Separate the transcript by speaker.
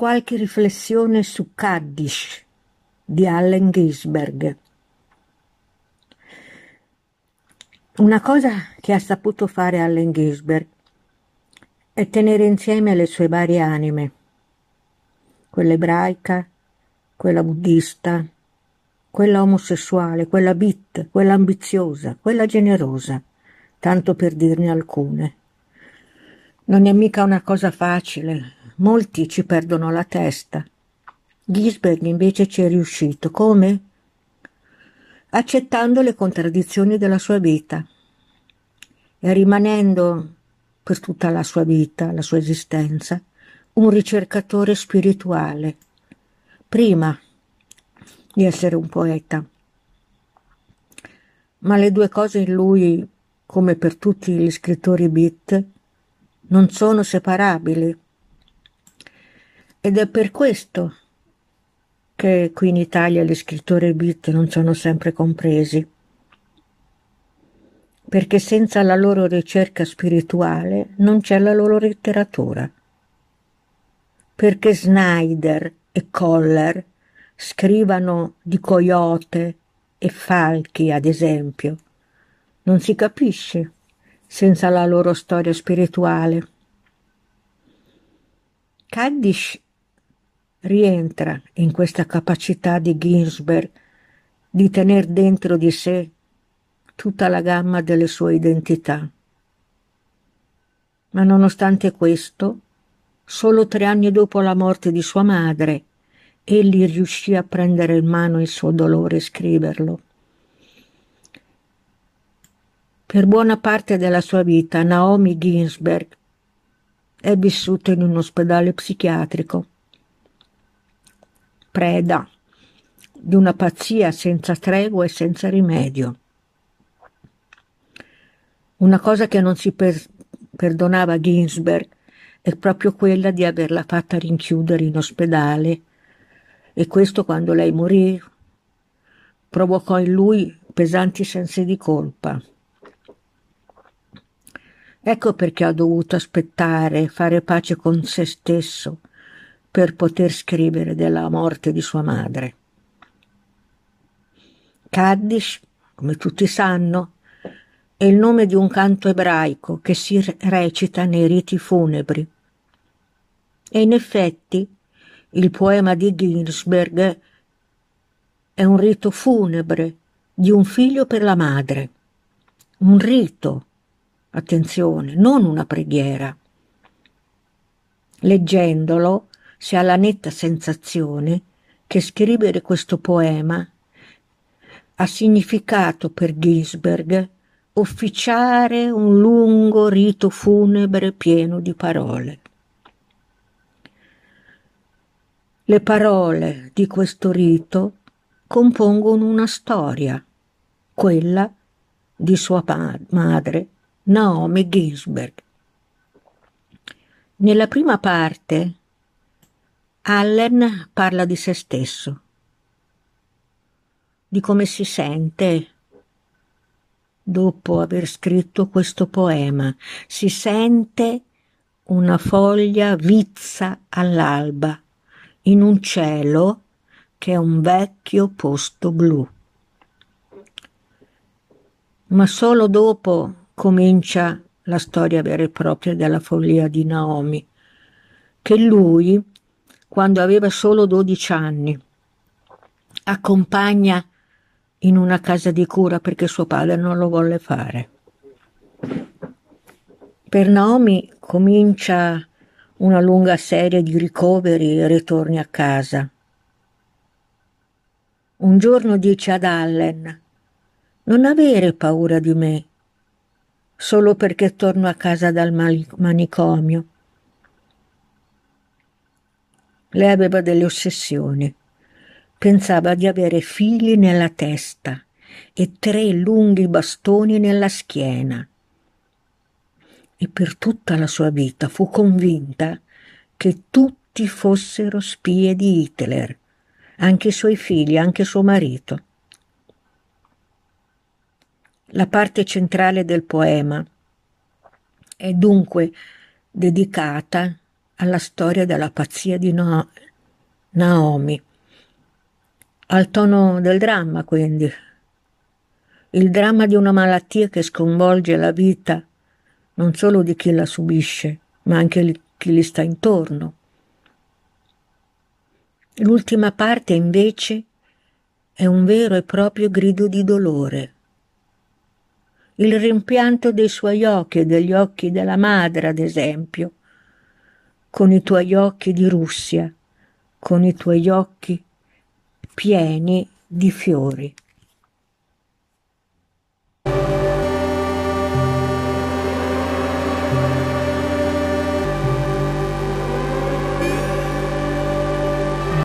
Speaker 1: qualche riflessione su Kaddish di Allen Ginsberg. Una cosa che ha saputo fare Allen Ginsberg è tenere insieme le sue varie anime, quella ebraica, quella buddista, quella omosessuale, quella bit, quella ambiziosa, quella generosa, tanto per dirne alcune. Non è mica una cosa facile, molti ci perdono la testa. Gisberg invece ci è riuscito, come? Accettando le contraddizioni della sua vita e rimanendo per tutta la sua vita, la sua esistenza, un ricercatore spirituale, prima di essere un poeta. Ma le due cose in lui, come per tutti gli scrittori beat, non sono separabili. Ed è per questo che qui in Italia gli scrittori beat non sono sempre compresi. Perché senza la loro ricerca spirituale non c'è la loro letteratura. Perché Snyder e Coller scrivano di coyote e falchi, ad esempio. Non si capisce senza la loro storia spirituale. Kaddish rientra in questa capacità di Ginsberg di tener dentro di sé tutta la gamma delle sue identità. Ma nonostante questo, solo tre anni dopo la morte di sua madre, egli riuscì a prendere in mano il suo dolore e scriverlo. Per buona parte della sua vita Naomi Ginsberg è vissuta in un ospedale psichiatrico, preda di una pazzia senza tregua e senza rimedio. Una cosa che non si per- perdonava Ginsberg è proprio quella di averla fatta rinchiudere in ospedale e questo quando lei morì provocò in lui pesanti sensi di colpa. Ecco perché ha dovuto aspettare, fare pace con se stesso per poter scrivere della morte di sua madre. Kaddish, come tutti sanno, è il nome di un canto ebraico che si recita nei riti funebri. E in effetti il poema di Ginsberg è un rito funebre di un figlio per la madre. Un rito, attenzione, non una preghiera. Leggendolo si ha la netta sensazione che scrivere questo poema ha significato per Ginsberg officiare un lungo rito funebre pieno di parole. Le parole di questo rito compongono una storia, quella di sua madre, Naomi Ginsberg. Nella prima parte Allen parla di se stesso, di come si sente dopo aver scritto questo poema. Si sente una foglia vizza all'alba in un cielo che è un vecchio posto blu. Ma solo dopo comincia la storia vera e propria della follia di Naomi, che lui, quando aveva solo 12 anni, accompagna in una casa di cura perché suo padre non lo volle fare. Per Naomi comincia una lunga serie di ricoveri e ritorni a casa. Un giorno dice ad Allen, non avere paura di me, solo perché torno a casa dal manicomio. Lei aveva delle ossessioni. Pensava di avere fili nella testa e tre lunghi bastoni nella schiena e per tutta la sua vita fu convinta che tutti fossero spie di Hitler, anche i suoi figli, anche suo marito. La parte centrale del poema è dunque dedicata alla storia della pazzia di no- Naomi. Al tono del dramma, quindi. Il dramma di una malattia che sconvolge la vita non solo di chi la subisce, ma anche di chi gli sta intorno. L'ultima parte, invece, è un vero e proprio grido di dolore. Il rimpianto dei suoi occhi e degli occhi della madre, ad esempio, con i tuoi occhi di Russia, con i tuoi occhi pieni di fiori.